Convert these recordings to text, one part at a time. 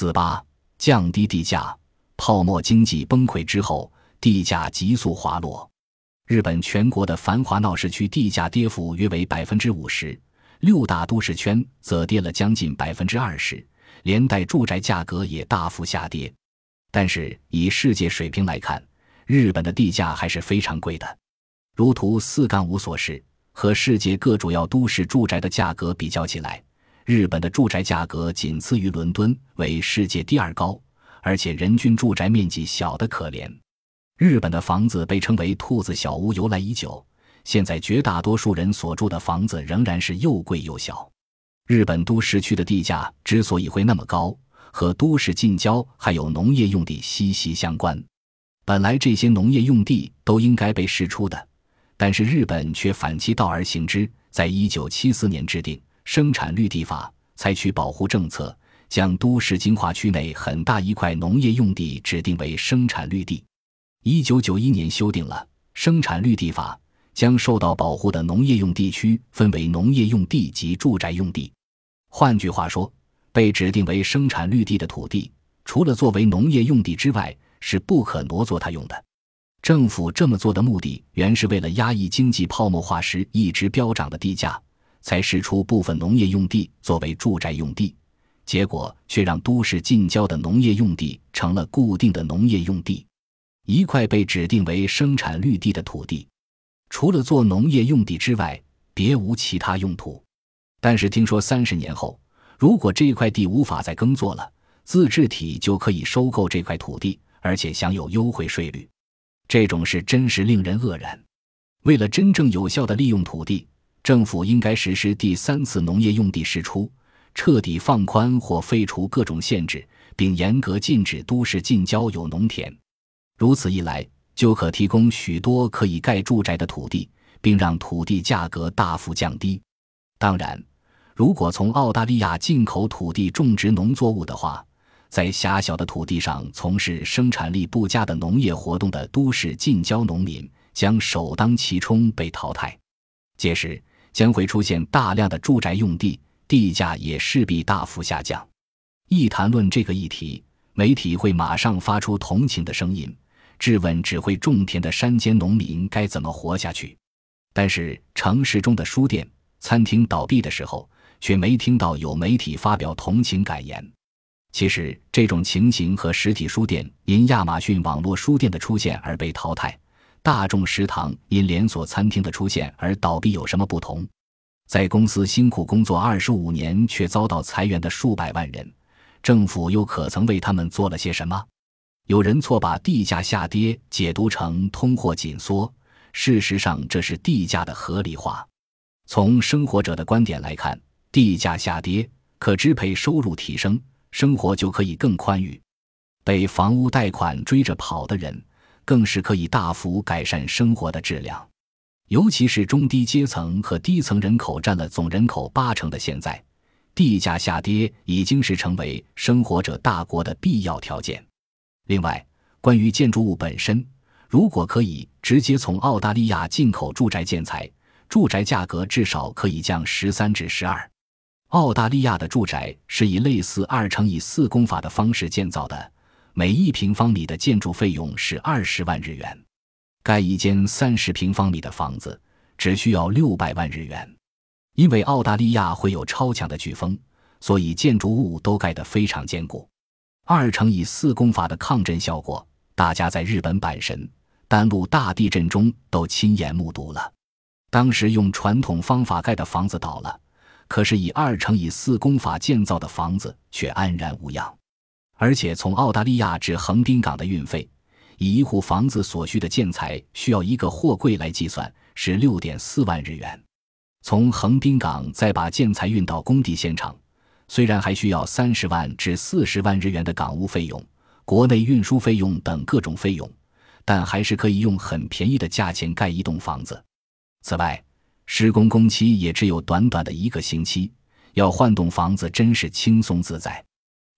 四八降低地价，泡沫经济崩溃之后，地价急速滑落。日本全国的繁华闹市区地价跌幅约为百分之五十，六大都市圈则跌了将近百分之二十，连带住宅价格也大幅下跌。但是以世界水平来看，日本的地价还是非常贵的。如图四杠五所示，和世界各主要都市住宅的价格比较起来。日本的住宅价格仅次于伦敦，为世界第二高，而且人均住宅面积小得可怜。日本的房子被称为“兔子小屋”由来已久，现在绝大多数人所住的房子仍然是又贵又小。日本都市区的地价之所以会那么高，和都市近郊还有农业用地息息相关。本来这些农业用地都应该被释出的，但是日本却反其道而行之，在一九七四年制定。生产绿地法采取保护政策，将都市精华区内很大一块农业用地指定为生产绿地。一九九一年修订了生产绿地法，将受到保护的农业用地区分为农业用地及住宅用地。换句话说，被指定为生产绿地的土地，除了作为农业用地之外，是不可挪作它用的。政府这么做的目的，原是为了压抑经济泡沫化时一直飙涨的地价。才释出部分农业用地作为住宅用地，结果却让都市近郊的农业用地成了固定的农业用地。一块被指定为生产绿地的土地，除了做农业用地之外，别无其他用途。但是听说三十年后，如果这块地无法再耕作了，自治体就可以收购这块土地，而且享有优惠税率。这种事真是令人愕然。为了真正有效地利用土地。政府应该实施第三次农业用地释出，彻底放宽或废除各种限制，并严格禁止都市近郊有农田。如此一来，就可提供许多可以盖住宅的土地，并让土地价格大幅降低。当然，如果从澳大利亚进口土地种植农作物的话，在狭小的土地上从事生产力不佳的农业活动的都市近郊农民将首当其冲被淘汰。届时，将会出现大量的住宅用地，地价也势必大幅下降。一谈论这个议题，媒体会马上发出同情的声音，质问只会种田的山间农民该怎么活下去。但是，城市中的书店、餐厅倒闭的时候，却没听到有媒体发表同情感言。其实，这种情形和实体书店因亚马逊网络书店的出现而被淘汰。大众食堂因连锁餐厅的出现而倒闭有什么不同？在公司辛苦工作二十五年却遭到裁员的数百万人，政府又可曾为他们做了些什么？有人错把地价下跌解读成通货紧缩，事实上这是地价的合理化。从生活者的观点来看，地价下跌，可支配收入提升，生活就可以更宽裕。被房屋贷款追着跑的人。更是可以大幅改善生活的质量，尤其是中低阶层和低层人口占了总人口八成的现在，地价下跌已经是成为生活者大国的必要条件。另外，关于建筑物本身，如果可以直接从澳大利亚进口住宅建材，住宅价格至少可以降十三至十二。澳大利亚的住宅是以类似二乘以四工法的方式建造的。每一平方米的建筑费用是二十万日元，盖一间三十平方米的房子只需要六百万日元。因为澳大利亚会有超强的飓风，所以建筑物都盖得非常坚固。二乘以四工法的抗震效果，大家在日本阪神、丹路大地震中都亲眼目睹了。当时用传统方法盖的房子倒了，可是以二乘以四工法建造的房子却安然无恙。而且从澳大利亚至横滨港的运费，以一户房子所需的建材需要一个货柜来计算，是六点四万日元。从横滨港再把建材运到工地现场，虽然还需要三十万至四十万日元的港务费用、国内运输费用等各种费用，但还是可以用很便宜的价钱盖一栋房子。此外，施工工期也只有短短的一个星期，要换栋房子真是轻松自在。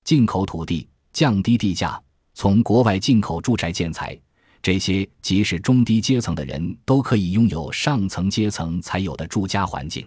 进口土地。降低地价，从国外进口住宅建材，这些即使中低阶层的人都可以拥有上层阶层才有的住家环境。